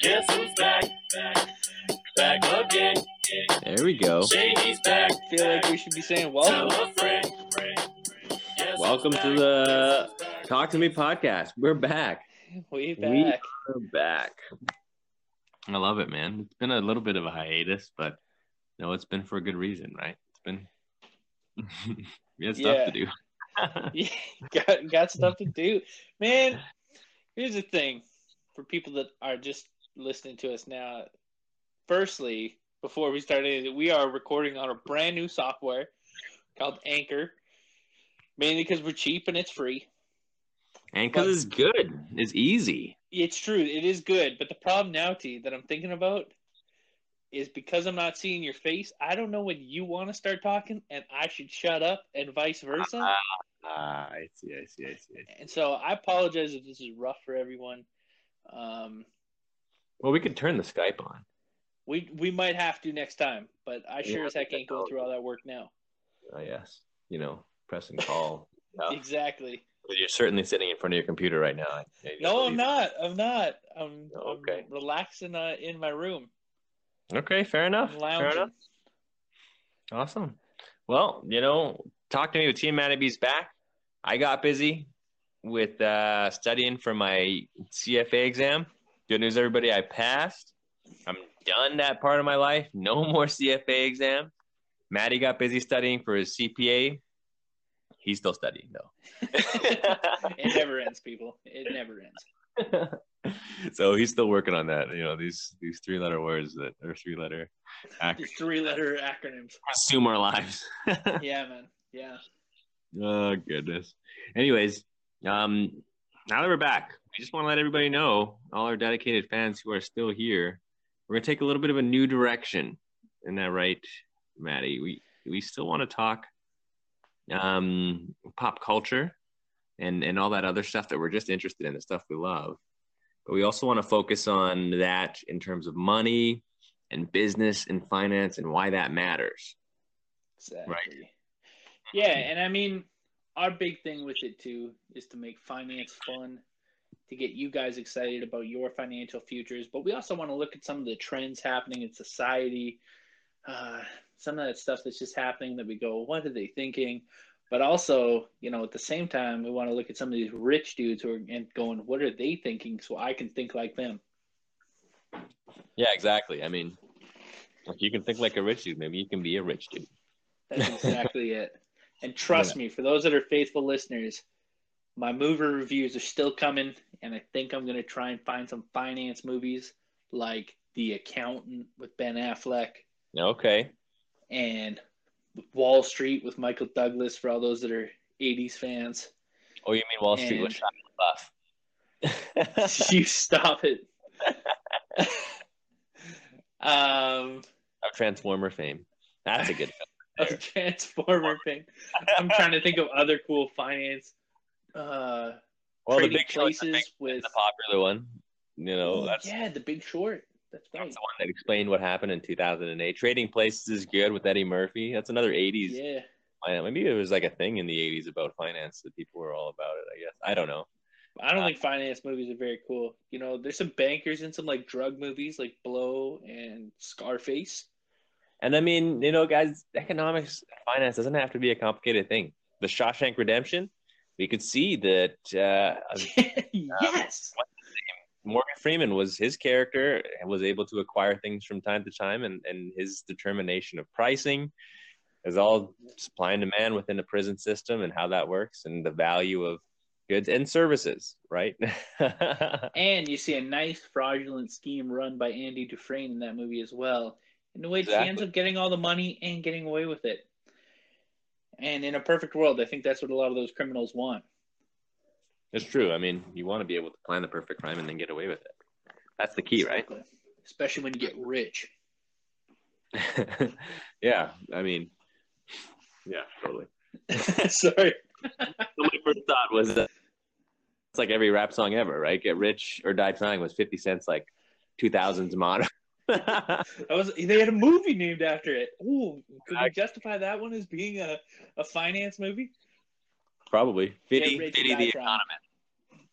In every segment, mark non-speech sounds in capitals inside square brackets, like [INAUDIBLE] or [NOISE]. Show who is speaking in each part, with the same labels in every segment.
Speaker 1: Guess who's back? Back, back again.
Speaker 2: There we go.
Speaker 1: Shady's back.
Speaker 3: I feel like we should be saying welcome.
Speaker 1: Tell a friend. Guess who's
Speaker 2: Welcome to
Speaker 1: back?
Speaker 2: the
Speaker 1: Guess who's back?
Speaker 2: Talk to Me podcast. We're back.
Speaker 3: We
Speaker 2: We-
Speaker 3: back.
Speaker 2: We're back. I love it, man. It's been a little bit of a hiatus, but no, it's been for a good reason, right? It's been [LAUGHS] we had stuff
Speaker 3: Yeah.
Speaker 2: to do.
Speaker 3: Yeah, [LAUGHS] [LAUGHS] got got stuff to do, man. Here's the thing for people that are just listening to us now. Firstly, before we start anything, we are recording on a brand new software called Anchor, mainly because we're cheap and it's free.
Speaker 2: and because it's good, it's easy.
Speaker 3: It's true, it is good, but the problem now, T, that I'm thinking about is because I'm not seeing your face. I don't know when you want to start talking, and I should shut up, and vice versa.
Speaker 2: Ah, I see, I see, I see. I see.
Speaker 3: And so I apologize if this is rough for everyone. Um,
Speaker 2: Well, we could turn the Skype on.
Speaker 3: we we might have to next time, but I sure
Speaker 2: Yeah,
Speaker 3: as heck ain't going through all that work now.
Speaker 2: Oh yes, you know, press and call. [LAUGHS]
Speaker 3: Exactly.
Speaker 2: But You're certainly sitting in front of your computer right now. I- I
Speaker 3: No, I'm not. I'm not. I'm,
Speaker 2: Oh, okay.
Speaker 3: I'm relaxing uh, in my room.
Speaker 2: Okay, fair enough. Fair enough. Awesome. Well, you know, talk to me with Team Manabee's back. I got busy with uh, studying for my CFA exam. Good news, everybody. I passed. I'm done that part of my life. No [LAUGHS] more CFA exam. Maddie got busy studying for his CPA. He's still studying though. [LAUGHS]
Speaker 3: It never ends, people. It never ends. [LAUGHS]
Speaker 2: so he's still working on that. You know, these these three letter words that or three letter acronyms
Speaker 3: These three-letter acronyms.
Speaker 2: consume our lives.
Speaker 3: Yeah, man. Yeah.
Speaker 2: Oh goodness. Anyways, um, now that we're back, we just want to let everybody know, all our dedicated fans who are still here, we're gonna take a little bit of a new direction. Isn't that right, Maddie? We we still want to talk um pop culture and and all that other stuff that we're just interested in, the stuff we love. But we also want to focus on that in terms of money and business and finance and why that matters.
Speaker 3: Exactly. Yeah, and I mean, our big thing with it too is to make finance fun, to get you guys excited about your financial futures. But we also want to look at some of the trends happening in society, uh, some of that stuff that's just happening that we go, what are they thinking? But also, you know, at the same time, we want to look at some of these rich dudes who are and going, what are they thinking? So I can think like them.
Speaker 2: Yeah, exactly. I mean, if you can think like a rich dude, maybe you can be a rich dude.
Speaker 3: That's exactly [LAUGHS] it. And trust me, for those that are faithful listeners, my movie reviews are still coming, and I think I'm going to try and find some finance movies like The Accountant with Ben Affleck
Speaker 2: Okay.
Speaker 3: and Wall Street with Michael Douglas for all those that are 80s fans.
Speaker 2: Oh, you mean Wall Street with
Speaker 3: And-
Speaker 2: Shia LaBeouf? [LAUGHS]
Speaker 3: you stop it. [LAUGHS] um,
Speaker 2: of Transformer fame. That's a good film. [LAUGHS]
Speaker 3: a Transformer thing. I'm trying to think of other cool finance. Uh,
Speaker 2: Well, the
Speaker 3: Trading
Speaker 2: big Short's the, big,
Speaker 3: places with
Speaker 2: the popular one. You know, that's,
Speaker 3: yeah, the Big Short. That's right.
Speaker 2: that's the one that explained what happened in 2008. Trading Places is good with Eddie Murphy. That's another 80s.
Speaker 3: Yeah,
Speaker 2: finance. Maybe it was like a thing in the 80s about finance that people were all about it, I guess. I don't know.
Speaker 3: I don't think finance movies are very cool. You know, there's some bankers in some like drug movies, like Blow and Scarface.
Speaker 2: And I mean, you know, guys, economics, finance doesn't have to be a complicated thing. The Shawshank Redemption, we could see that [LAUGHS] uh,
Speaker 3: yes.
Speaker 2: Morgan Freeman was his character and was able to acquire things from time to time, and, and his determination of pricing is all supply and demand within the prison system and how that works, and the value of goods and services, right? [LAUGHS]
Speaker 3: And you see a nice fraudulent scheme run by Andy Dufresne in that movie as well, in which he ends up getting all the money and getting away with it. And in a perfect world, I think that's what a lot of those criminals want.
Speaker 2: it's true. I mean, you want to be able to plan the perfect crime and then get away with it. That's the key, right?
Speaker 3: Especially when you get rich. [LAUGHS]
Speaker 2: yeah, I mean, yeah, totally. [LAUGHS]
Speaker 3: Sorry. [LAUGHS]
Speaker 2: my first thought was that it's like every rap song ever, right? Get rich or die trying was 50 Cent's like 2000s motto.
Speaker 3: That was they had a movie named after it. Ooh, could we justify that one as being a, a finance movie?
Speaker 2: Probably. Fitty, Fitty the economist.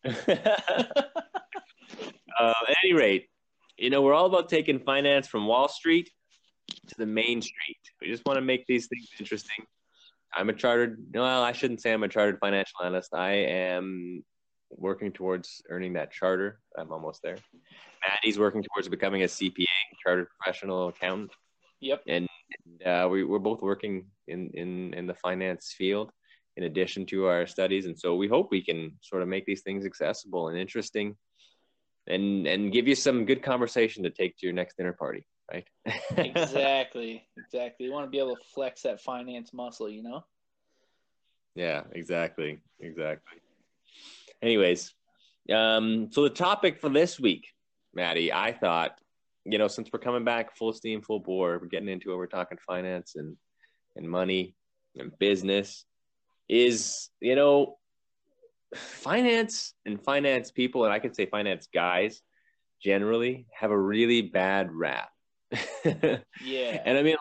Speaker 2: [LAUGHS] uh, at any rate, you know, we're all about taking finance from Wall Street to the main street. We just want to make these things interesting. I'm a chartered, well, I shouldn't say I'm a chartered financial analyst. I am working towards earning that charter. I'm almost there. Maddie's working towards becoming a CPA, chartered professional accountant.
Speaker 3: Yep.
Speaker 2: And, and uh, we, we're both working in, in, in the finance field in addition to our studies. And so we hope we can sort of make these things accessible and interesting and, and give you some good conversation to take to your next dinner party, right? [LAUGHS]
Speaker 3: exactly. Exactly. You want to be able to flex that finance muscle, you know?
Speaker 2: Yeah, exactly. Exactly. Anyways, um, so the topic for this week, Maddie, I thought, you know, since we're coming back full steam, full bore, we're getting into it, we're talking finance and and money and business, is you know, finance and finance people, and I can say finance guys generally have a really bad rap. [LAUGHS]
Speaker 3: yeah.
Speaker 2: And I mean,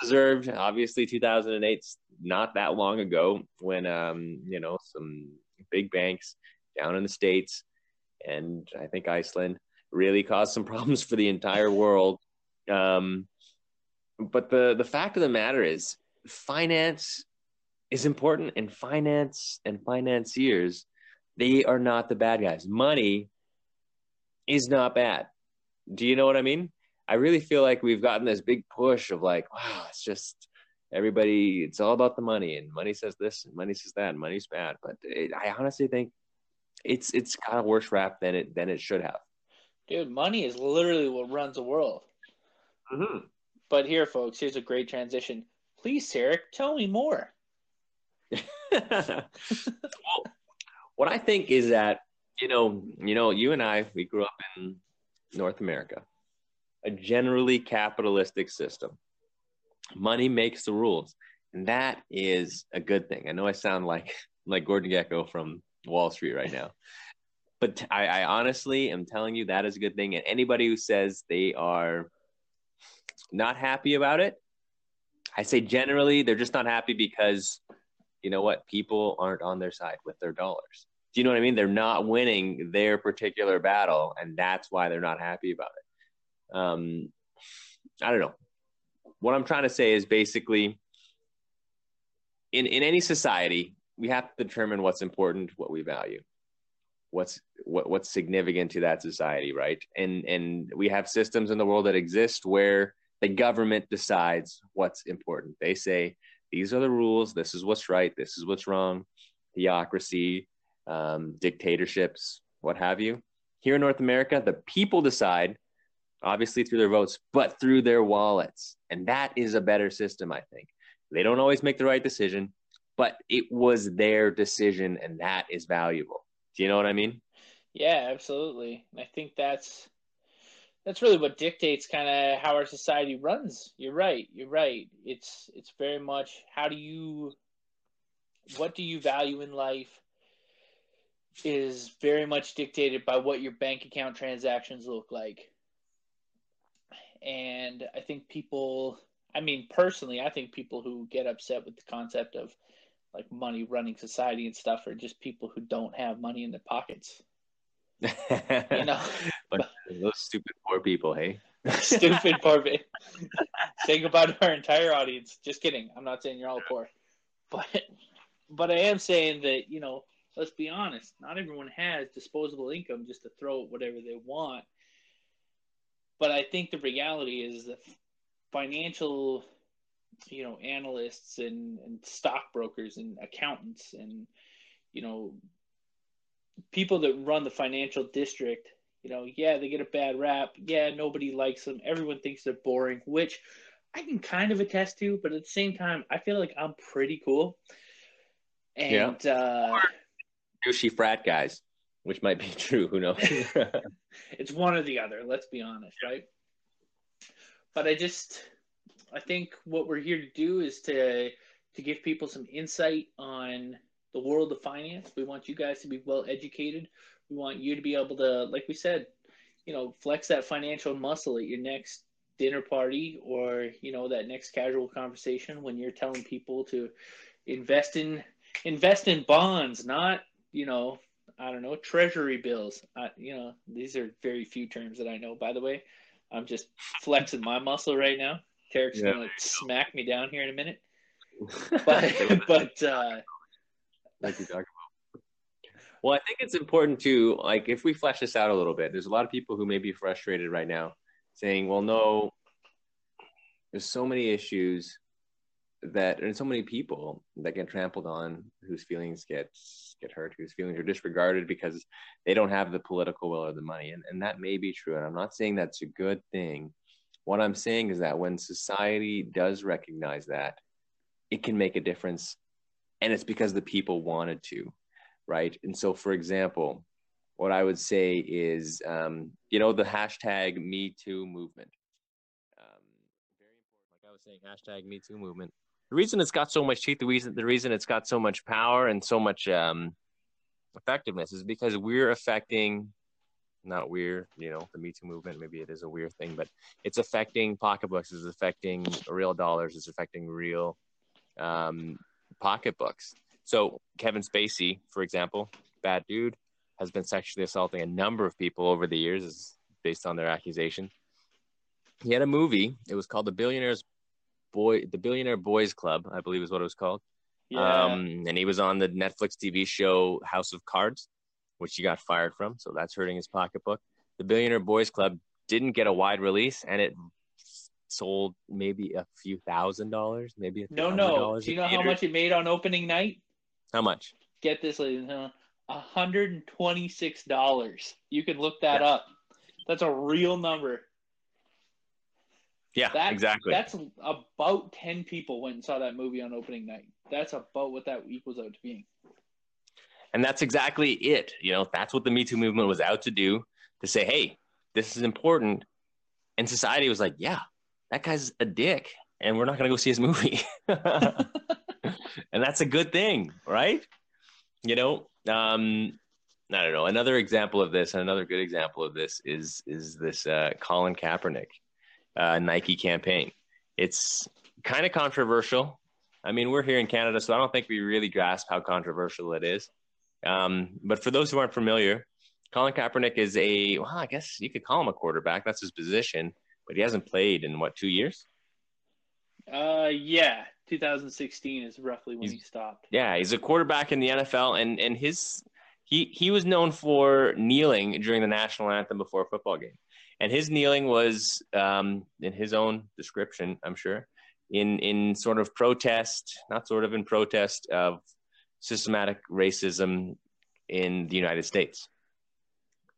Speaker 2: deserved. Obviously, 2008 not that long ago when um, you know some big banks down in the states and I think Iceland really caused some [LAUGHS] problems for the entire world. Um, but the the fact of the matter is, finance is important, and finance and financiers they are not the bad guys. Money is not bad. Do you know what I mean? I really feel like we've gotten this big push of like, wow, it's just everybody, it's all about the money, and money says this, and money says that, and money's bad. But it, I honestly think it's it's got a worse rap than it than it should have.
Speaker 3: Dude, money is literally what runs the world.
Speaker 2: Mm-hmm.
Speaker 3: But here, folks, here's a great transition. Please, Sarek, tell me more. [LAUGHS]
Speaker 2: well, what I think is that you know, you know, you and I, we grew up in North America, a generally capitalistic system. Money makes the rules, and that is a good thing. I know I sound like like Gordon Gekko from Wall Street right now. But I, honestly am telling you that is a good thing. And anybody who says they are not happy about it, I say generally they're just not happy because you know what? People aren't on their side with their dollars. Do you know what I mean? They're not winning their particular battle, and that's why they're not happy about it. Um, I don't know. What I'm trying to say is basically in, in any society, we have to determine what's important, what we value, what's what, what's significant to that society, right? And and we have systems in the world that exist where the government decides what's important. They say these are the rules. This is what's right. This is what's wrong. Theocracy, um, dictatorships, what have you. Here in North America, the people decide, obviously through their votes, but through their wallets, and that is a better system, I think. They don't always make the right decision, but it was their decision and that is valuable. Do you know what I mean?
Speaker 3: Yeah, absolutely. I think that's that's really what dictates kind of how our society runs. You're right. You're right. It's it's very much how do you what do you value in life is very much dictated by what your bank account transactions look like. And I think people I mean personally, I think people who get upset with the concept of like money running society and stuff are just people who don't have money in their pockets. [LAUGHS] you know,
Speaker 2: but those stupid poor people, hey. [LAUGHS]
Speaker 3: stupid poor people. Say goodbye to our entire audience. Just kidding. I'm not saying you're all poor, but but I am saying that you know, let's be honest. Not everyone has disposable income just to throw at whatever they want. But I think the reality is that financial you know analysts and, and stockbrokers and accountants and you know people that run the financial district you know yeah they get a bad rap. Yeah nobody likes them. Everyone thinks they're boring which i can kind of attest to but at the same time i feel like i'm pretty cool. And yeah. uh
Speaker 2: douchey frat guys which might be [LAUGHS] true. Who knows? [LAUGHS]
Speaker 3: It's one or the other let's be honest right? But i just I think what we're here to do is to to give people some insight on the world of finance. We want you guys to be well educated. We want you to be able to, like we said, you know, flex that financial muscle at your next dinner party or you know that next casual conversation when you're telling people to invest in invest in bonds, not you know I don't know, treasury bills. I, you know, these are very few terms that I know. By the way, I'm just flexing my muscle right now. Tarek's
Speaker 2: Yeah.
Speaker 3: gonna like smack me down here in a minute. [LAUGHS] But [LAUGHS] but uh,
Speaker 2: like you talk about. Well, I think it's important to like if we flesh this out a little bit. There's a lot of people who may be frustrated right now, saying, "Well, no, there's so many issues that and so many people that get trampled on, whose feelings get get hurt, whose feelings are disregarded because they don't have the political will or the money." And and that may be true. And I'm not saying that's a good thing. What I'm saying is that when society does recognize that, it can make a difference and it's because the people wanted to right? And so for example what i would say is um, you know the hashtag me too movement. Um, very important like i was saying hashtag me too movement. The reason it's got so much teeth the reason the reason it's got so much power and so much um, effectiveness is because we're affecting not we're you know the me too movement maybe it is a weird thing but it's affecting pocketbooks it's affecting real dollars it's affecting real um, pocketbooks. So Kevin Spacey, for example, bad dude, has been sexually assaulting a number of people over the years, is based on their accusation. He had a movie. It was called The Billionaires Boy, The Billionaire Boys Club, I believe is what it was called.
Speaker 3: yeah,
Speaker 2: Um, and he was on the Netflix TV show House of Cards, which he got fired from. So that's hurting his pocketbook. The Billionaire Boys Club didn't get a wide release, and it sold maybe a few thousand dollars, maybe a
Speaker 3: no, no. Do you know how much it made on opening night?
Speaker 2: How much?
Speaker 3: Get this, ladies and gentlemen, hundred and twenty-six dollars. You can look that up. That's a real number.
Speaker 2: Yeah,
Speaker 3: That,
Speaker 2: exactly.
Speaker 3: That's about ten people went and saw that movie on opening night. That's about what that equals out to being.
Speaker 2: And that's exactly it. You know, that's what the Me Too movement was out to do to say, hey, this is important. And society was like, yeah, that guy's a dick, and we're not going to go see his movie. [LAUGHS] and that's a good thing, right? You know, um, I don't know. Another example of this, and another good example of this is is this uh, Colin Kaepernick uh, Nike campaign. It's kind of controversial. I mean, we're here in Canada, so I don't think we really grasp how controversial it is. Um, but for those who aren't familiar, Colin Kaepernick is a well, I guess you could call him a quarterback. That's his position, but he hasn't played in what two years?
Speaker 3: Uh, yeah, 2016 is roughly when he stopped.
Speaker 2: Yeah, he's a quarterback in the NFL, and and his he he was known for kneeling during the national anthem before a football game, and his kneeling was um, in his own description, I'm sure, in in sort of protest, not sort of in protest of systematic racism in the United States.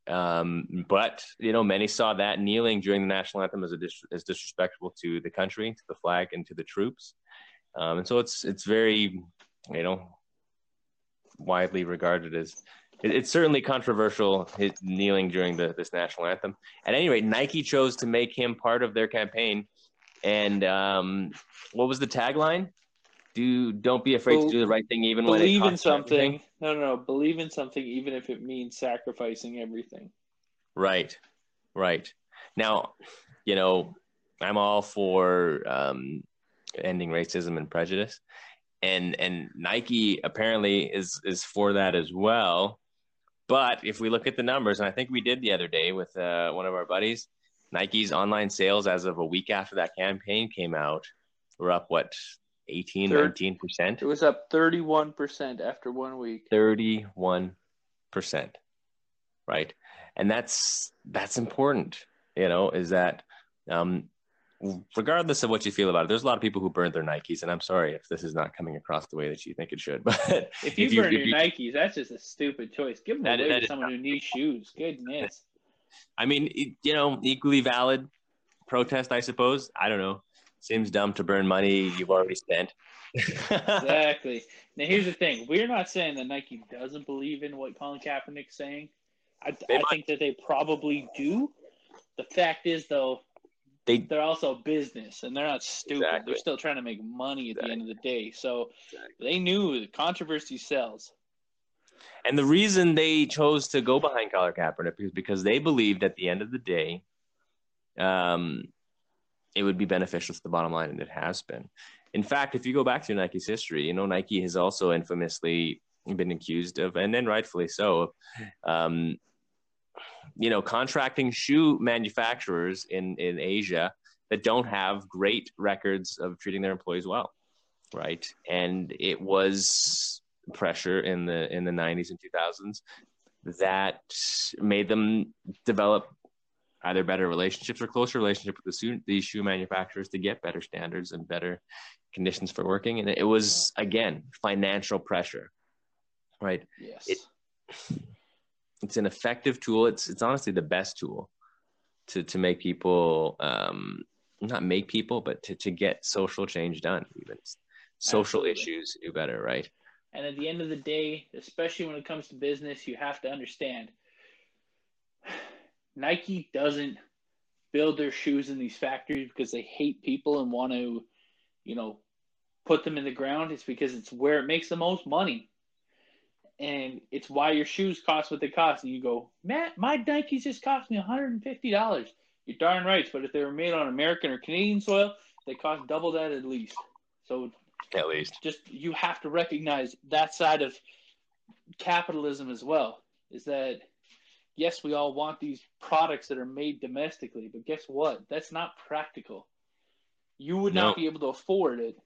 Speaker 2: Um, but you know, many saw that kneeling during the national anthem as a dis- as disrespectful to the country, to the flag, and to the troops. Um, and so it's it's very you know widely regarded as it, it's certainly controversial his kneeling during the this national anthem. At any rate, Nike chose to make him part of their campaign. And um, what was the tagline? Do don't be afraid
Speaker 3: Bel-
Speaker 2: to do the right thing, even when it
Speaker 3: Believe in
Speaker 2: costs you everything.
Speaker 3: something. No, no, no. Believe in something, even if it means sacrificing everything.
Speaker 2: Right, right. Now, you know, I'm all for um, ending racism and prejudice, and and Nike apparently is is for that as well. But if we look at the numbers, and I think we did the other day with uh, one of our buddies, Nike's online sales as of a week after that campaign came out were up what 18,
Speaker 3: Third-
Speaker 2: 19 percent.
Speaker 3: It was up 31% after one week.
Speaker 2: 31% right and that's that's important you know is that um regardless of what you feel about it there's a lot of people who burn their nikes and i'm sorry if this is not coming across the way that you think it should [LAUGHS] but
Speaker 3: If you
Speaker 2: If you-
Speaker 3: burn
Speaker 2: if
Speaker 3: your
Speaker 2: you-
Speaker 3: Nikes, that's just a stupid choice. Give them
Speaker 2: That-
Speaker 3: away
Speaker 2: that
Speaker 3: to
Speaker 2: is
Speaker 3: someone who needs shoes. Goodness.
Speaker 2: i mean you know equally valid protest i suppose i don't know seems dumb to burn money you've already spent
Speaker 3: Exactly. [LAUGHS] Now, here's the thing: we're not saying that Nike doesn't believe in what Colin Kaepernick's saying. I, I think that they probably do. The fact is, though,
Speaker 2: they
Speaker 3: they're also business, and they're not stupid.
Speaker 2: Exactly.
Speaker 3: They're still trying to make money at the end of the day. So
Speaker 2: Exactly.
Speaker 3: they knew the controversy sells.
Speaker 2: And the reason they chose to go behind Colin Kaepernick is because they believed at the end of the day, um, it would be beneficial to the bottom line, and it has been. In fact, if you go back to Nike's history, you know Nike has also infamously been accused of, and then rightfully so, um, you know, contracting shoe manufacturers in in Asia that don't have great records of treating their employees well, right? And it was pressure in the in the 90s and 2000s that made them develop either better relationships or closer relationship with the shoe, these shoe manufacturers to get better standards and better conditions for working. And it was again financial pressure, right?
Speaker 3: Yes.
Speaker 2: It, it's an effective tool. It's it's honestly the best tool to to make people um, not make people, but to to get social change done. Even social
Speaker 3: Absolutely.
Speaker 2: issues do better, right?
Speaker 3: And at the end of the day, especially when it comes to business, you have to understand Nike doesn't build their shoes in these factories because they hate people and want to, you know, put them in the ground. It's because it's where it makes the most money. And it's why your shoes cost what they cost. And you go, Matt, my Nikes just cost me $150. You're darn right. But if they were made on American or Canadian soil, they cost double that at least. So
Speaker 2: At least.
Speaker 3: just you have to recognize that side of capitalism as well is that yes we all want these products that are made domestically but guess what? That's not practical. You would not be able to afford it.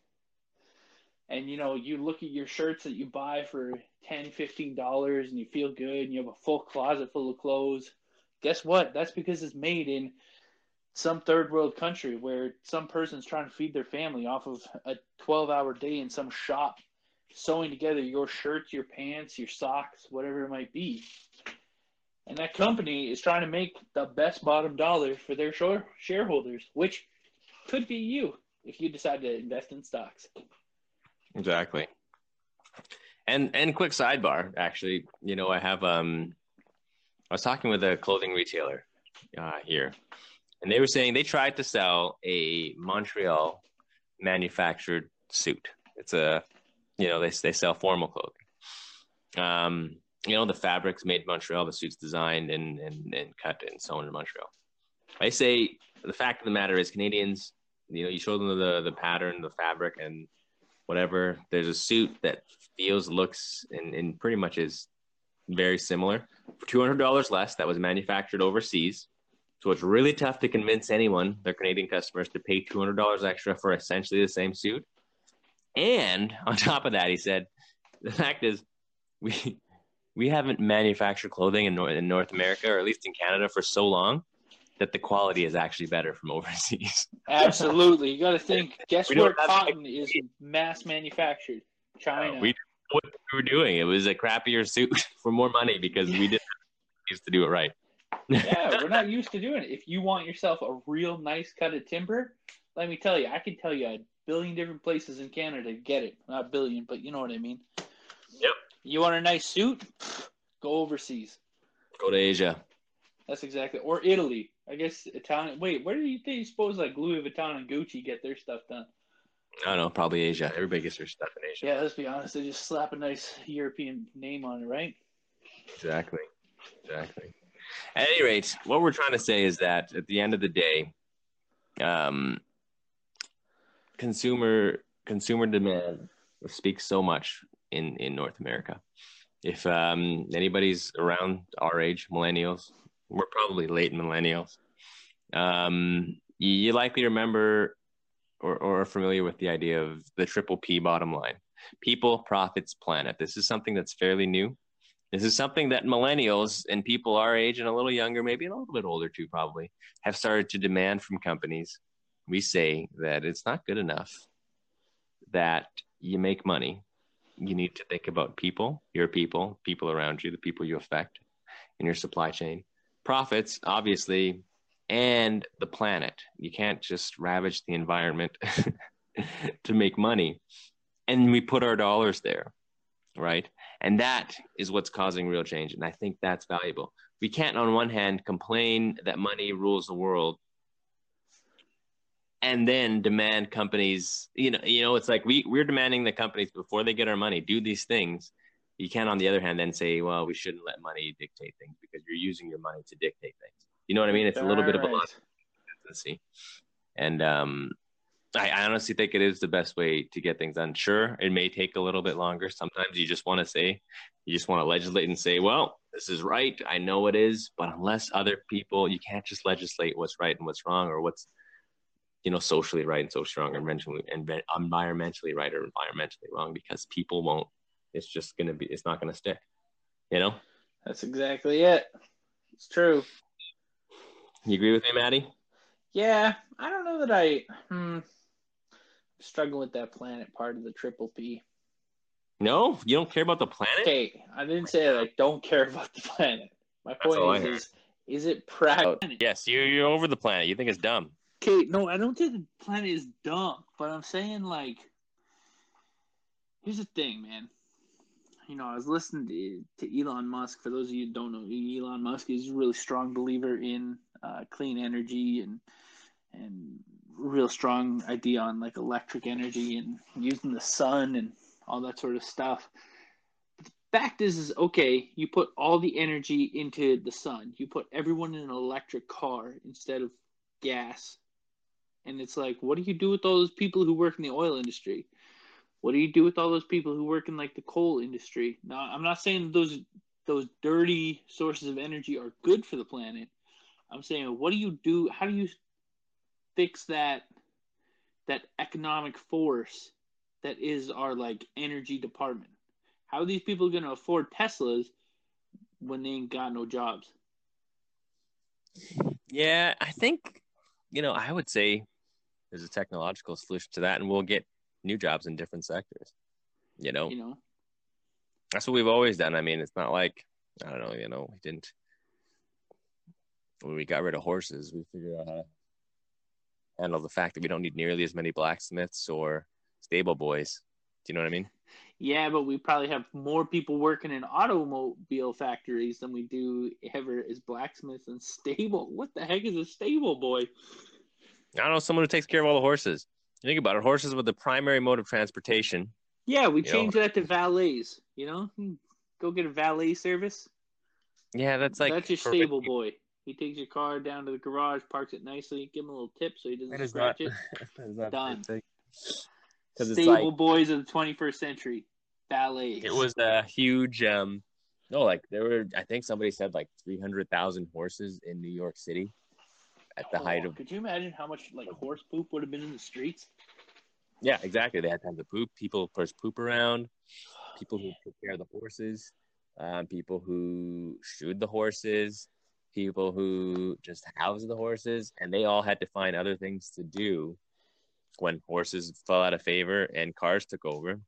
Speaker 3: And you know you look at your shirts that you buy for 10 15 dollars and you feel good and you have a full closet full of clothes. Guess what? That's because it's made in some third world country where some person's trying to feed their family off of a 12 hour day in some shop sewing together your shirts, your pants, your socks, whatever it might be. And that company is trying to make the best bottom dollar for their shareholders, which could be you if you decide to invest in stocks.
Speaker 2: Exactly. And and quick sidebar, actually, you know, I have um I was talking with a clothing retailer uh, here, and they were saying they tried to sell a Montreal manufactured suit. It's a you know, they they sell formal clothing. Um, you know, the fabric's made in Montreal, the suit's designed and and, and cut and sewn in Montreal. I say the fact of the matter is Canadians, you know, you show them the the pattern, the fabric and whatever. There's a suit that feels, looks, and, and pretty much is very similar for two hundred dollars less. That was manufactured overseas, so it's really tough to convince anyone, their Canadian customers, to pay two hundred dollars extra for essentially the same suit. And on top of that, he said, the fact is, we we haven't manufactured clothing in North, in North America, or at least in Canada, for so long that the quality is actually better from [LAUGHS] overseas.
Speaker 3: Absolutely. You got to think [LAUGHS] guess where cotton is mass manufactured? China.
Speaker 2: Uh, we what we were doing. It was a crappier suit [LAUGHS] for more money because we didn't used to do it right.
Speaker 3: yeah, we're not used to doing it. If you want yourself a real nice cut of timber, let me tell you, I can tell you a billion different places in Canada to get it. Not a billion, but you know what I mean.
Speaker 2: Yep.
Speaker 3: You want a nice suit? Go overseas.
Speaker 2: Go to Asia.
Speaker 3: That's exactly. Or Italy. I guess Italian. Wait, where do you think you suppose like Louis Vuitton and Gucci get their stuff done?
Speaker 2: I don't know, probably Asia. Everybody gets their stuff in Asia.
Speaker 3: Yeah, let's be honest. They just slap a nice European name on it, right?
Speaker 2: Exactly. Exactly. At any rate, what we're trying to say is that at the end of the day, um, consumer consumer demand speaks so much in in North America. If um, anybody's around our age, millennials, we're probably late millennials. Um, you, you likely remember or, or are familiar with the idea of the triple P bottom line: people, profits, planet. This is something that's fairly new. This is something that millennials and people our age and a little younger, maybe a little bit older too, probably have started to demand from companies. We say that it's not good enough that you make money. You need to think about people, your people, people around you, the people you affect in your supply chain. Profits, obviously, and the planet. You can't just ravage the environment [LAUGHS] to make money. And we put our dollars there, right? And that is what's causing real change. And I think that's valuable. We can't, on one hand, complain that money rules the world and then demand companies, you know, you know, it's like we, we're demanding the companies before they get our money, do these things. You can't, on the other hand, then say, well, we shouldn't let money dictate things because you're using your money to dictate things. You know what I mean? It's a little bit of a lot. And um, I, I honestly think it is the best way to get things done. Sure, it may take a little bit longer. Sometimes you just want to say, you just want to legislate and say, well, this is right. I know it is, but unless other people, you can't just legislate what's right and what's wrong or what's, you know, socially right and socially wrong, or environmentally, environmentally right or environmentally wrong, because people won't. It's just gonna be. It's not gonna stick. You know.
Speaker 3: That's exactly it. It's true.
Speaker 2: You agree with me, Maddie?
Speaker 3: Yeah, I don't know that I. Hmm, struggling with that planet part of the triple P.
Speaker 2: No, you don't care about the planet.
Speaker 3: Okay, I didn't say that I don't care about the planet. My point is, is, is it practical?
Speaker 2: Yes, you're you're over the planet. You think it's dumb.
Speaker 3: Okay, no, I don't think the planet is dumb, but I'm saying like, here's the thing, man. You know, I was listening to, to Elon Musk. For those of you who don't know, Elon Musk is a really strong believer in uh, clean energy and and real strong idea on like electric energy and using the sun and all that sort of stuff. But the fact is, is okay. You put all the energy into the sun. You put everyone in an electric car instead of gas, and it's like, what do you do with all those people who work in the oil industry? What do you do with all those people who work in like the coal industry? Now, I'm not saying those those dirty sources of energy are good for the planet. I'm saying, what do you do? How do you fix that that economic force that is our like energy department. How are these people going to afford Teslas when they ain't got no jobs?
Speaker 2: Yeah, I think you know, I would say there's a technological solution to that and we'll get new jobs in different sectors. You know.
Speaker 3: You know.
Speaker 2: That's what we've always done. I mean, it's not like I don't know, you know, we didn't when we got rid of horses, we figured out how to handle the fact that we don't need nearly as many blacksmiths or stable boys. Do you know what I mean?
Speaker 3: Yeah, but we probably have more people working in automobile factories than we do ever as blacksmiths and stable. What the heck is a stable boy?
Speaker 2: I don't know, someone who takes care of all the horses. You think about it, horses were the primary mode of transportation.
Speaker 3: Yeah, we changed know. that to valets. You know, go get a valet service.
Speaker 2: Yeah, that's like
Speaker 3: that's your stable boy. He takes your car down to the garage, parks it nicely, give him a little tip so he doesn't scratch not, it. [LAUGHS] Done. Stable like, boys of the 21st century, ballet.
Speaker 2: It was a huge. um No, like there were. I think somebody said like 300,000 horses in New York City at the oh, height of.
Speaker 3: Could you imagine how much like horse poop would have been in the streets?
Speaker 2: Yeah, exactly. They had to poop. People, of course, poop around. People who took care of the horses. Um, people who shoed the horses people who just house the horses, and they all had to find other things to do when horses fell out of favor and cars took over.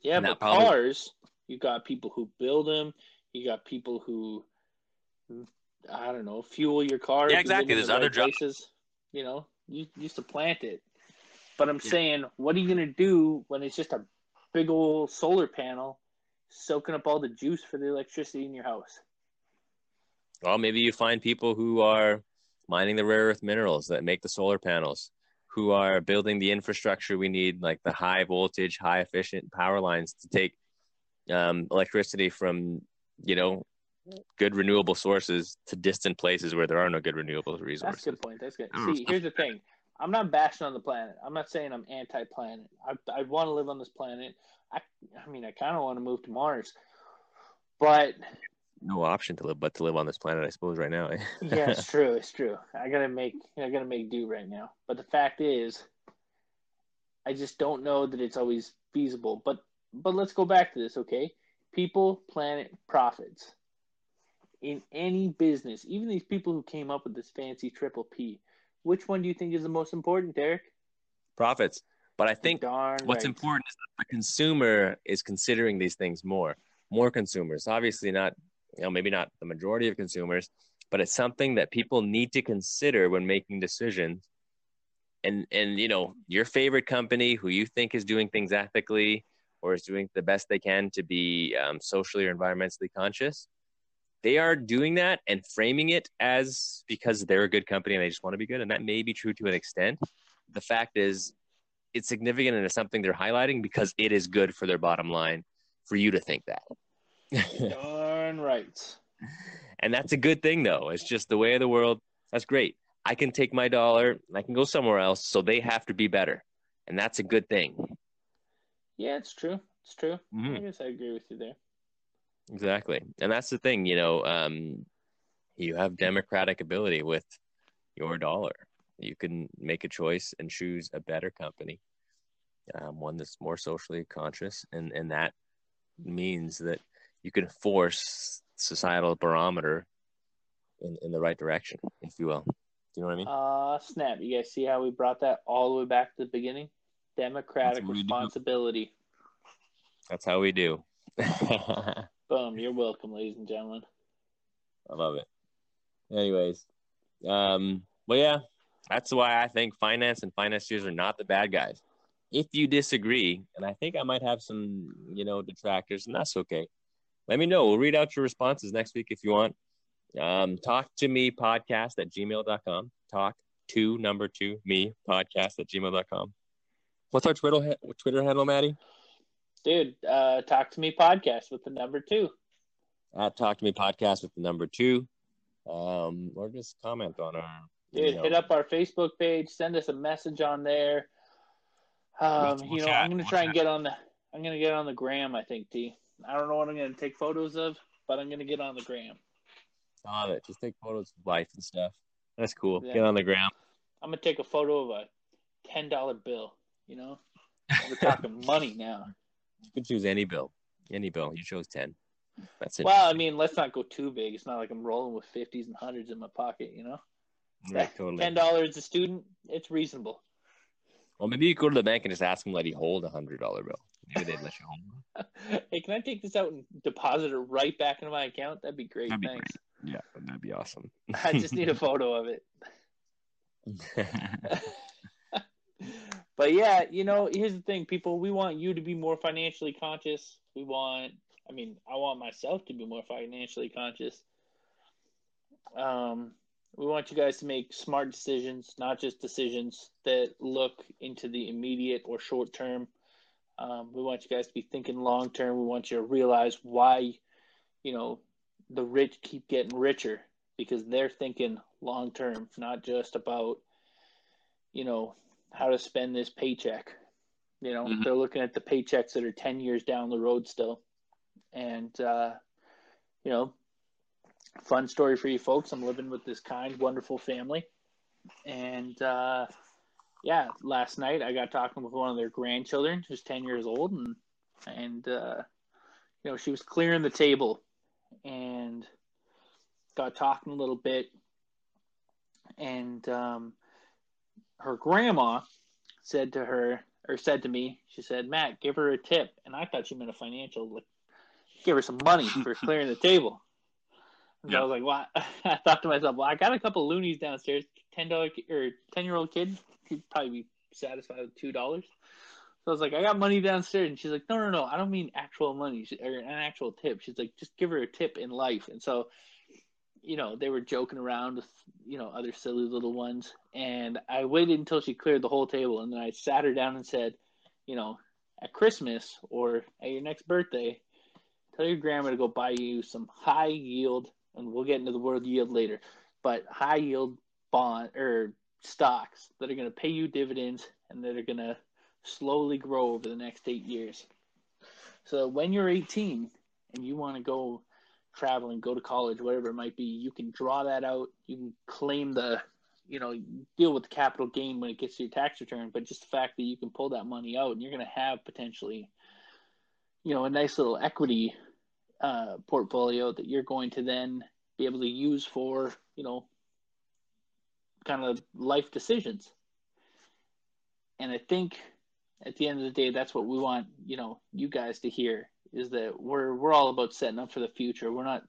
Speaker 3: Yeah, but probably... cars, you got people who build them. You got people who, I don't know, fuel your car.
Speaker 2: Yeah, exactly. There's the other right places.
Speaker 3: You know, you used to plant it. But I'm yeah. saying, what are you gonna do when it's just a big old solar panel soaking up all the juice for the electricity in your house?
Speaker 2: Well, maybe you find people who are mining the rare earth minerals that make the solar panels, who are building the infrastructure we need, like the high voltage, high efficient power lines to take um, electricity from, you know, good renewable sources to distant places where there are no good renewable resources.
Speaker 3: That's a good point. That's good. See, here's the thing. I'm not bashing on the planet. I'm not saying I'm anti-planet. I, I want to live on this planet. I, I mean, I kind of want to move to Mars, but
Speaker 2: no option to live but to live on this planet, I suppose, right now. [LAUGHS]
Speaker 3: yeah, it's true. It's true. I gotta make I gotta make do right now. But the fact is, I just don't know that it's always feasible. But but let's go back to this, okay? People, planet, profits. In any business, even these people who came up with this fancy triple P, which one do you think is the most important, Derek?
Speaker 2: Profits. But I think
Speaker 3: Darn
Speaker 2: what's
Speaker 3: right.
Speaker 2: important is that the consumer is considering these things more. More consumers. Obviously, not you know maybe not the majority of consumers but it's something that people need to consider when making decisions and and you know your favorite company who you think is doing things ethically or is doing the best they can to be um, socially or environmentally conscious they are doing that and framing it as because they're a good company and they just want to be good and that may be true to an extent the fact is it's significant and it's something they're highlighting because it is good for their bottom line for you to think that [LAUGHS]
Speaker 3: Darn right.
Speaker 2: And that's a good thing, though. It's just the way of the world. That's great. I can take my dollar and I can go somewhere else, so they have to be better. and that's a good thing.
Speaker 3: Yeah, it's true. It's true.
Speaker 2: Mhm.
Speaker 3: I guess I agree with you there.
Speaker 2: Exactly. And that's the thing, you know, um, you have democratic ability with your dollar. You can make a choice and choose a better company, um, one that's more socially conscious. And, and that means that you can force societal barometer in, in the right direction, if you will. Do you know what I mean?
Speaker 3: Uh snap. You guys see how we brought that all the way back to the beginning? Democratic
Speaker 2: That's what we do.
Speaker 3: responsibility.
Speaker 2: That's how we do. [LAUGHS]
Speaker 3: Boom. You're welcome, ladies and gentlemen.
Speaker 2: I love it. Anyways, um, well, yeah, that's why I think finance and financiers are not the bad guys. If you disagree, and I think I might have some, you know, detractors, and that's okay. Let me know. We'll read out your responses next week if you want. Um, talk to me podcast at gmail.com. Talk to number two me podcast at gmail.com. What's our Twitter Twitter handle, Maddie?
Speaker 3: Dude, uh talk to me podcast with the number two.
Speaker 2: At talk to me podcast with the number two. Um, or just comment on our
Speaker 3: Dude,
Speaker 2: you know,
Speaker 3: hit up our Facebook page, send us a message on there. Um, you know,
Speaker 2: chat,
Speaker 3: I'm gonna
Speaker 2: we'll
Speaker 3: try and get on the I'm gonna get on the gram, I think, T. I don't know what I'm gonna take photos of, but I'm gonna get on the gram.
Speaker 2: Love it. Just take photos of life and stuff. That's cool.
Speaker 3: Yeah.
Speaker 2: Get on the ground.
Speaker 3: I'm gonna take a photo of a ten dollar bill, you know? We're talking [LAUGHS] money now.
Speaker 2: You can choose any bill. Any bill. You chose ten. That's it.
Speaker 3: Well, I mean, let's not go too big. It's not like I'm rolling with fifties and hundreds in my pocket, you know?
Speaker 2: right, totally.
Speaker 3: Ten dollars a student, it's reasonable.
Speaker 2: Well, maybe you go to the bank and just ask them let you hold a hundred dollar bill. Maybe they'd let you hold. [LAUGHS]
Speaker 3: hey, can I take this out and deposit it right back into my account? That'd be great.
Speaker 2: That'd be
Speaker 3: Thanks.
Speaker 2: Yeah, that'd be awesome.
Speaker 3: I just need a [LAUGHS] photo of it. [LAUGHS] but yeah, you know, here's the thing, people. We want you to be more financially conscious. We want, I mean, I want myself to be more financially conscious. Um, we want you guys to make smart decisions, not just decisions that look into the immediate or short term. Um, we want you guys to be thinking long term. We want you to realize why, you know, the rich keep getting richer because they're thinking long term, not just about, you know, how to spend this paycheck. You know,
Speaker 2: Mhm.
Speaker 3: they're looking at the paychecks that are 10 years down the road still. And, uh, you know, fun story for you folks. I'm living with this kind, wonderful family. And, uh, yeah, last night I got talking with one of their grandchildren who's 10 years old. And, and, uh, you know, she was clearing the table and got talking a little bit. And um, her grandma said to her, or said to me, she said, Matt, give her a tip. And I thought she meant a financial, like, give her some money for [LAUGHS] clearing the table. And
Speaker 2: Yeah.
Speaker 3: I was like, well, [LAUGHS] I thought to myself, well, I got a couple loonies downstairs, $10 or 10 year old kid, he'd probably be satisfied with $2. So I was like, I got money downstairs. And she's like, no, no, no, I don't mean actual money she, or an actual tip. She's like, just give her a tip in life. And so, you know, they were joking around with, you know, other silly little ones. And I waited until she cleared the whole table. And then I sat her down and said, you know, at Christmas or at your next birthday, tell your grandma to go buy you some high yield, and we'll get into the word yield later, but high yield bond or stocks that are going to pay you dividends and that are going to slowly grow over the next eight years. So when you're 18 and you want to go traveling, go to college, whatever it might be, you can draw that out. You can claim the, you know, deal with the capital gain when it gets to your tax return. But just the fact that you can pull that money out and you're going to have potentially, you know, a nice little equity uh, portfolio that you're going to then be able to use for, you know, kind of life decisions. And I think at the end of the day, that's what we want, you know, you guys to hear is that we're we're all about setting up for the future. We're not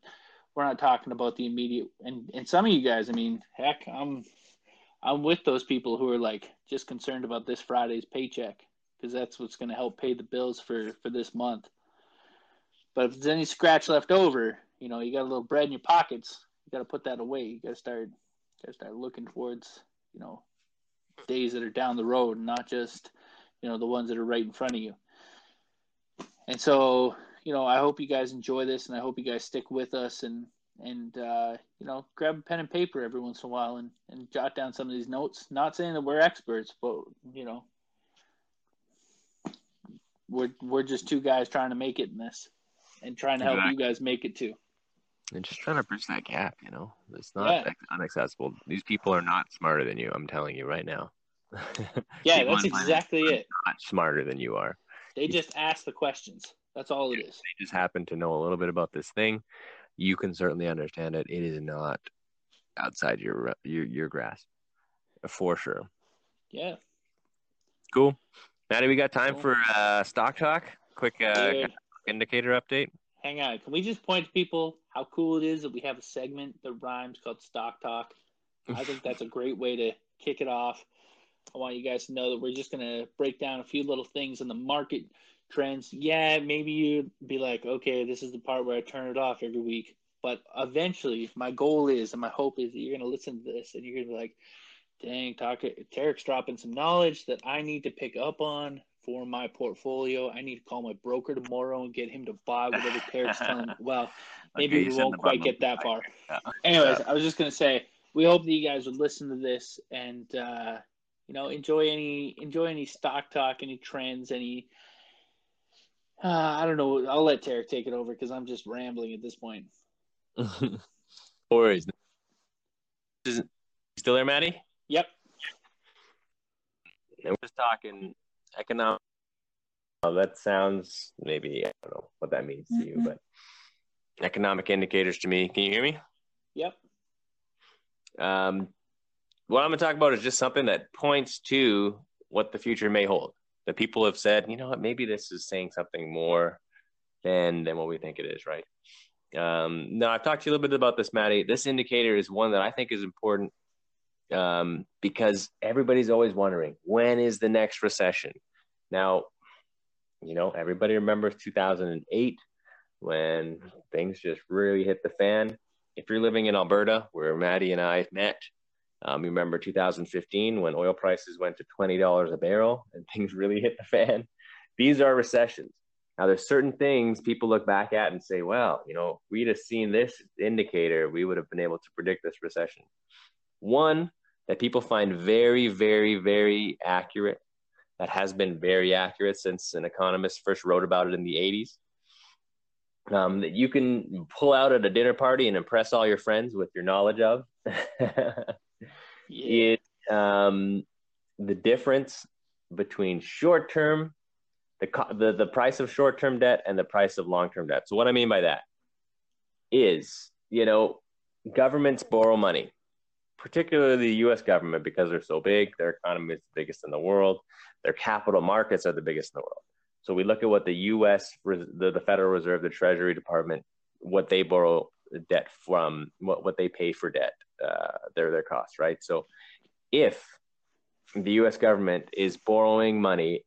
Speaker 3: we're not talking about the immediate and and some of you guys, I mean, heck, I'm I'm with those people who are like just concerned about this Friday's paycheck because that's what's going to help pay the bills for for this month. But if there's any scratch left over, you know, you got a little bread in your pockets, you got to put that away. You got to start got to start looking towards, you know, days that are down the road, not just, you know, the ones that are right in front of you. And so, you know, I hope you guys enjoy this, and I hope you guys stick with us, and and uh, you know, grab a pen and paper every once in a while, and and jot down some of these notes. Not saying that we're experts, but you know, we're we're just two guys trying to make it in this, and trying to help
Speaker 2: Exactly.
Speaker 3: you guys make it too.
Speaker 2: And just trying to bridge that gap, you know, it's not
Speaker 3: Yeah.
Speaker 2: unaccessible. These people are not smarter than you. I'm telling you right now. [LAUGHS]
Speaker 3: Yeah, that's exactly it.
Speaker 2: Not smarter than you are.
Speaker 3: They just ask the questions. That's all it is.
Speaker 2: They just happen to know a little bit about this thing. You can certainly understand it. It is not outside your your your grasp, for sure.
Speaker 3: Yeah.
Speaker 2: Cool, Maddie. We got time for uh, stock talk. Quick uh, indicator update.
Speaker 3: hang on. Can we just point to people how cool it is that we have a segment that rhymes called Stock Talk? I think that's a great way to kick it off. I want you guys to know that we're just going to break down a few little things in the market trends. Yeah, maybe you'd be like, okay, this is the part where I turn it off every week. But eventually, my goal is and my hope is that you're going to listen to this and you're going to be like, dang, talk, Tarek's dropping some knowledge that I need to pick up on for my portfolio. I need to call my broker tomorrow and get him to buy whatever Tarek's telling me. Well, [LAUGHS] maybe
Speaker 2: Okay,
Speaker 3: we won't quite get that far.
Speaker 2: Yeah.
Speaker 3: Anyways, I was just gonna say we hope that you guys would listen to this and uh, you know enjoy any enjoy any stock talk, any trends, any. Uh, I don't know. I'll let Tarek take it over because I'm just rambling at this point. [LAUGHS]
Speaker 2: No worries. Is still there, Maddie?
Speaker 3: Yep.
Speaker 2: And we're just talking economic. Well, that sounds maybe I don't know what that means to you,
Speaker 3: Mhm.
Speaker 2: but economic indicators to me. Can you hear me?
Speaker 3: Yep.
Speaker 2: Um, what I'm going to talk about is just something that points to what the future may hold. That people have said, you know what, maybe this is saying something more than than what we think it is, right? Um, now, I've talked to you a little bit about this, Maddie. This indicator is one that I think is important um, because everybody's always wondering when is the next recession. Now, you know, everybody remembers 2008 when things just really hit the fan. If you're living in Alberta, where Maddie and I met, um, you remember 2015 when oil prices went to $20 a barrel and [LAUGHS] things really hit the fan. These are recessions. Now, there's certain things people look back at and say, well, you know, we'd have seen this indicator, we would have been able to predict this recession. One that people find very, very, very accurate, that has been very accurate since an economist first wrote about it in the 80s. Um, that you can pull out at a dinner party and impress all your friends with your knowledge of [LAUGHS]
Speaker 3: Yeah.
Speaker 2: is um, the difference between short term, the, the, the price of short term debt and the price of long term debt. So, what I mean by that is, you know, governments borrow money, particularly the US government, because they're so big, their economy is the biggest in the world, their capital markets are the biggest in the world. So, we look at what the US, the, the Federal Reserve, the Treasury Department, what they borrow debt from, what, what they pay for debt, their, their costs, right? So, if the US government is borrowing money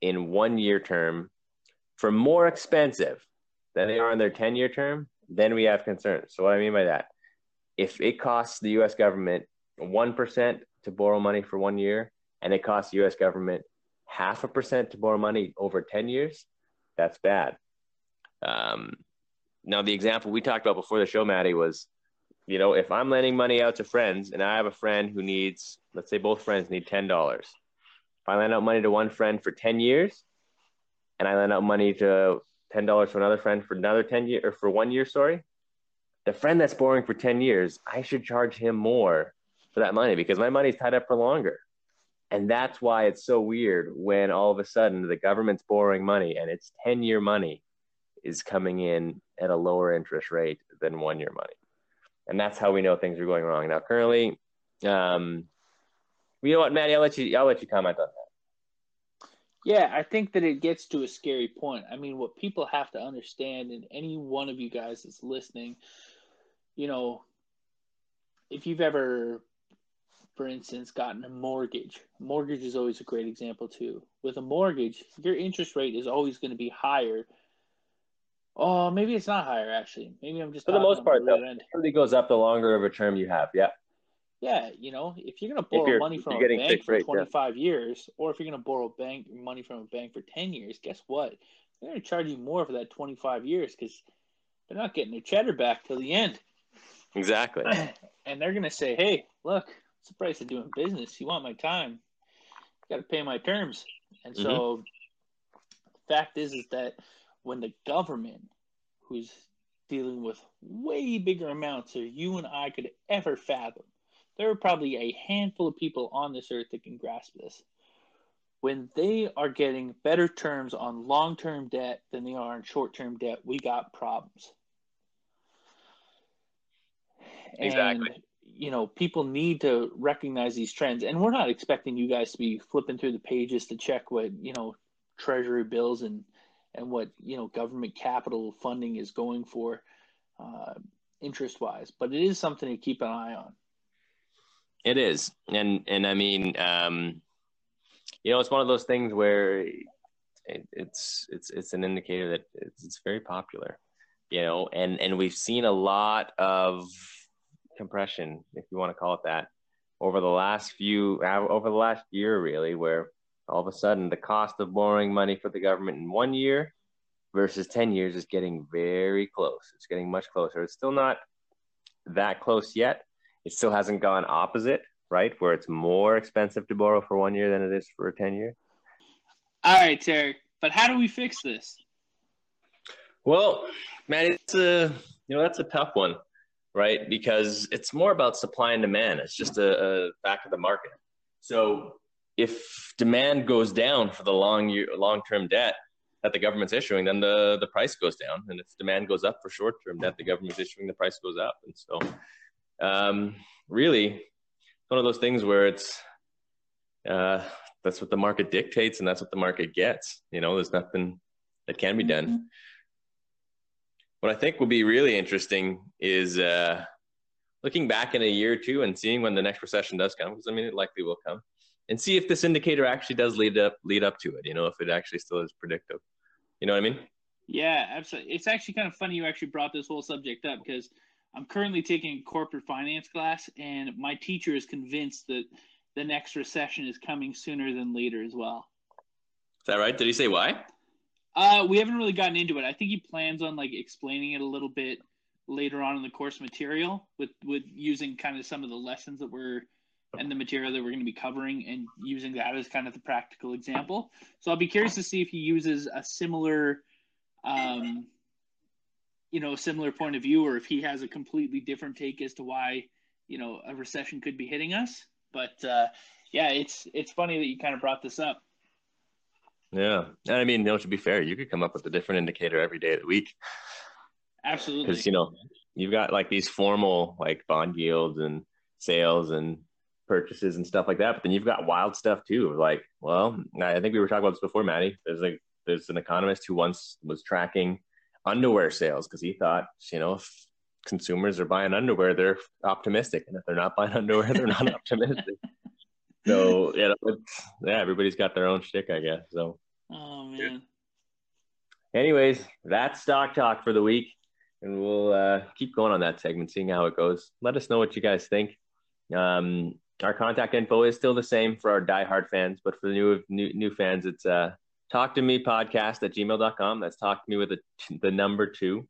Speaker 2: in one year term for more expensive than they are in their 10 year term, then we have concerns. So, what I mean by that, if it costs the US government 1% to borrow money for one year and it costs the US government half a percent to borrow money over 10 years, that's bad. Um, now, the example we talked about before the show, Maddie, was you know, if I'm lending money out to friends and I have a friend who needs, let's say both friends need $10. If I lend out money to one friend for 10 years and I lend out money to $10 to another friend for another 10 year or for one year, sorry, the friend that's borrowing for 10 years, I should charge him more for that money because my money's tied up for longer. And that's why it's so weird when all of a sudden the government's borrowing money and it's 10 year money is coming in at a lower interest rate than one year money and that's how we know things are going wrong. Now, currently, um, you know what, Maddie, I'll let you, I'll let you comment on that.
Speaker 3: Yeah, I think that it gets to a scary point. I mean, what people have to understand, and any one of you guys that's listening, you know, if you've ever, for instance, gotten a mortgage, mortgage is always a great example too. With a mortgage, your interest rate is always going to be higher. Oh, maybe it's not higher actually. Maybe I'm just
Speaker 2: For the most part,
Speaker 3: the
Speaker 2: though,
Speaker 3: red end.
Speaker 2: it really goes up the longer of a term you have. Yeah.
Speaker 3: Yeah, you know, if you're going to borrow
Speaker 2: you're-
Speaker 3: money from a bank for
Speaker 2: rate, yeah.
Speaker 3: 25 years, or if you're going to borrow bank money from a bank for 10 years, guess what? They're going to charge you more for that 25 years because they're not getting their cheddar back till the end.
Speaker 2: Exactly. [CLEARS THROAT]
Speaker 3: and they're going to say, hey, look, it's the price of doing business. You want my time, you got to pay my terms. And so
Speaker 2: Mm-hmm.
Speaker 3: fact is, is that when the government, who's dealing with way bigger amounts than you and I could ever fathom, there are probably a handful of people on this earth that can grasp this. When they are getting better terms on long term debt than they are on short term debt, we got problems.
Speaker 2: Exactly.
Speaker 3: And, you know, people need to recognize these trends. And we're not expecting you guys to be flipping through the pages to check what, you know, treasury bills and and what, you know, government capital funding is going for uh, interest wise. But it is something to keep an eye on.
Speaker 2: It is. And and I mean, um, you know, it's one of those things where it, it's it's it's an indicator that it's, it's very popular you know and and we've seen a lot of compression, if you want to call it that, over the last few, over the last year, really, where all of a sudden the cost of borrowing money for the government in one year versus 10 years is getting very close. It's getting much closer. It's still not that close yet. It still hasn't gone opposite, right? Where it's more expensive to borrow for one year than it is for 10 years.
Speaker 3: All right, Terry. But how do we fix this?
Speaker 2: Well, man, it's a you know that's a tough one right? Because it's more about supply and demand. It's just a, a back of the market. So if demand goes down for the long year, long term debt that the government's issuing, then the the price goes down. And if demand goes up for short term debt, the government's issuing, the price goes up. And so, um, really, it's one of those things where it's uh, that's what the market dictates, and that's what the market gets. You know, there's nothing that can be done. Mm-hmm what I think will be really interesting is uh, looking back in a year or two and seeing when the next recession does come, because I mean it likely will come, and see if this indicator actually does lead up lead up to it. You know, if it actually still is predictive. You know what I mean?
Speaker 3: Yeah, absolutely. It's actually kind of funny you actually brought this whole subject up because I'm currently taking corporate finance class, and my teacher is convinced that the next recession is coming sooner than later as well.
Speaker 2: Is that right? Did he say why?
Speaker 3: Uh, we haven't really gotten into it. I think he plans on like explaining it a little bit later on in the course material with with using kind of some of the lessons that we're and the material that we're going to be covering and using that as kind of the practical example. So I'll be curious to see if he uses a similar um you know, similar point of view or if he has a completely different take as to why, you know, a recession could be hitting us. But uh yeah, it's it's funny that you kind of brought this up.
Speaker 2: Yeah, and I mean, you know, to be fair, you could come up with a different indicator every day of the week.
Speaker 3: Absolutely,
Speaker 2: because you know you've got like these formal like bond yields and sales and purchases and stuff like that, but then you've got wild stuff too. Like, well, I think we were talking about this before, Maddie. There's like there's an economist who once was tracking underwear sales because he thought, you know, if consumers are buying underwear, they're optimistic, and if they're not buying [LAUGHS] underwear, they're not optimistic so yeah, yeah, everybody's got their own shtick, I guess. So.
Speaker 3: Oh man.
Speaker 2: Anyways, that's stock talk for the week, and we'll uh, keep going on that segment, seeing how it goes. Let us know what you guys think. Um, our contact info is still the same for our diehard fans, but for the new new, new fans, it's uh, talk to me podcast at gmail.com. That's talk to me with the, [LAUGHS] the number two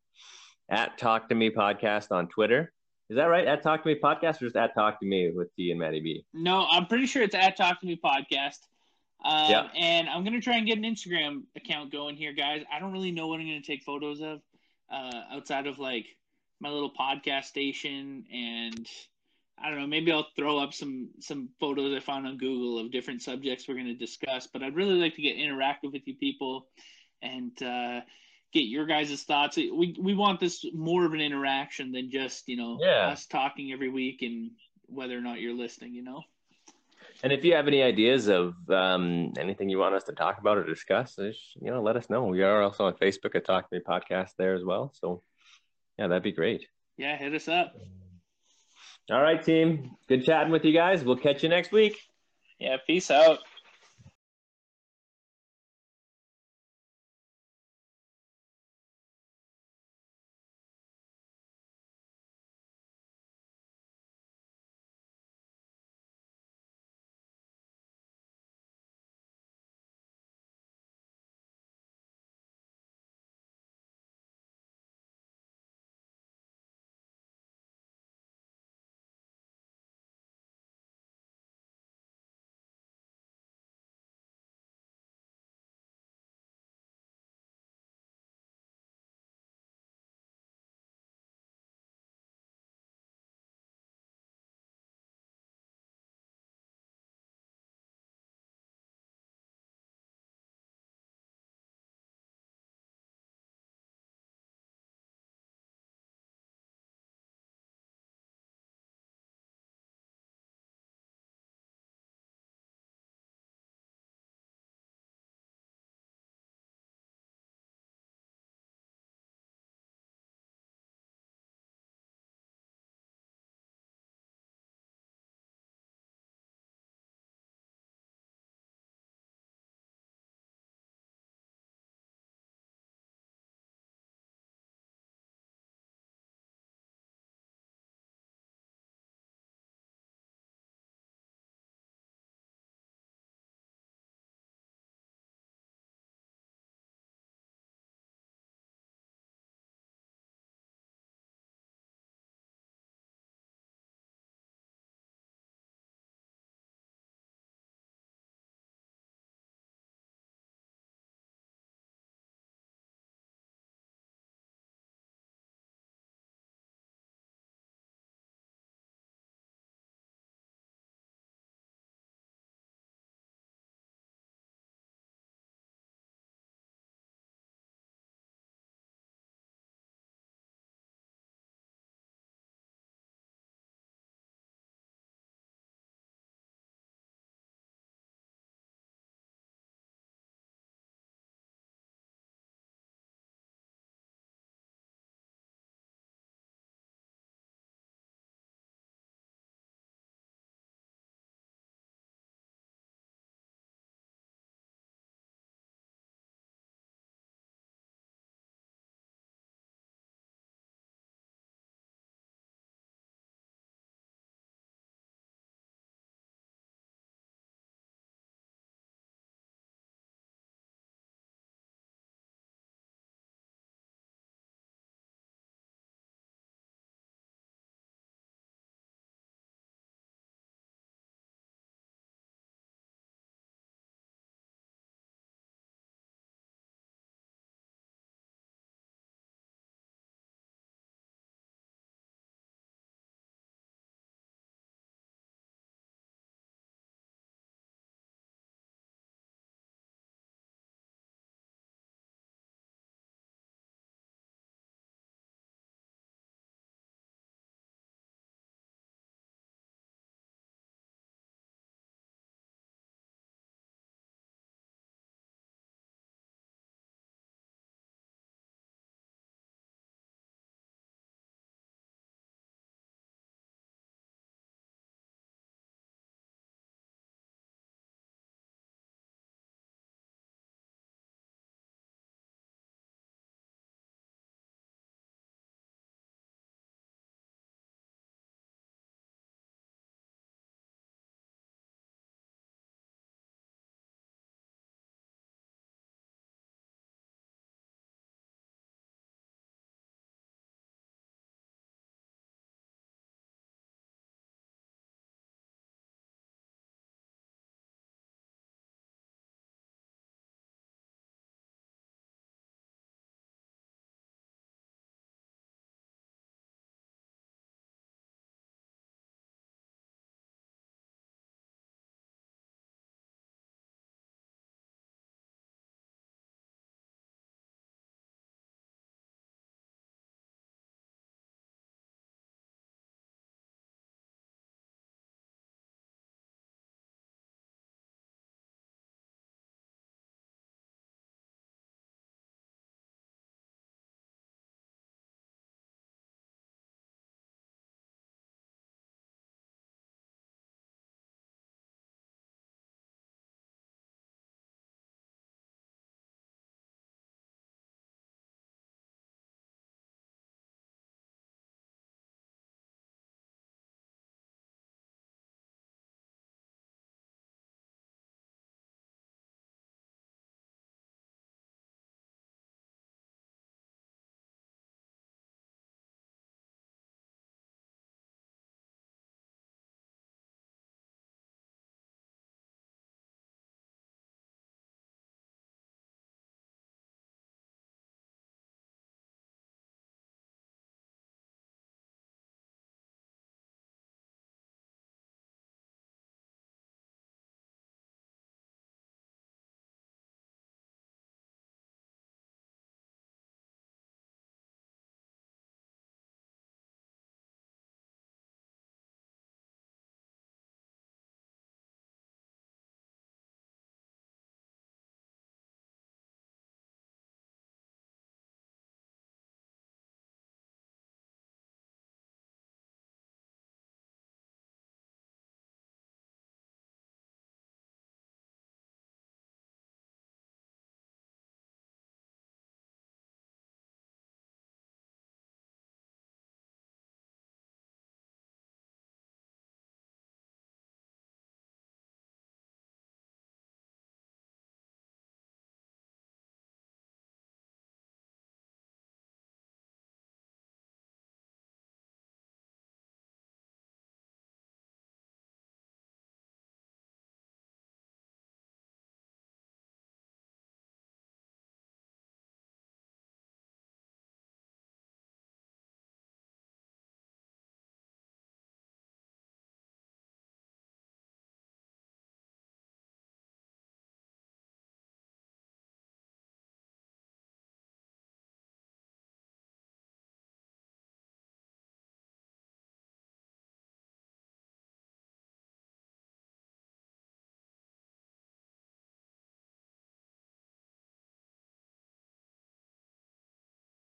Speaker 2: at talk to me podcast on Twitter. Is that right? At Talk to Me Podcast or just at Talk to Me with T and Maddie B?
Speaker 3: No, I'm pretty sure it's at Talk to Me Podcast. Um, yeah. And I'm going to try and get an Instagram account going here, guys. I don't really know what I'm going to take photos of uh, outside of like my little podcast station. And I don't know, maybe I'll throw up some, some photos I found on Google of different subjects we're going to discuss. But I'd really like to get interactive with you people. And, uh, get your guys' thoughts. We we want this more of an interaction than just you know yeah. us talking every week and whether or not you're listening. You know.
Speaker 2: And if you have any ideas of um, anything you want us to talk about or discuss, just, you know, let us know. We are also on Facebook at Talk to Me Podcast there as well. So, yeah, that'd be great.
Speaker 3: Yeah, hit us up.
Speaker 2: All right, team. Good chatting with you guys. We'll catch you next week.
Speaker 3: Yeah, peace out.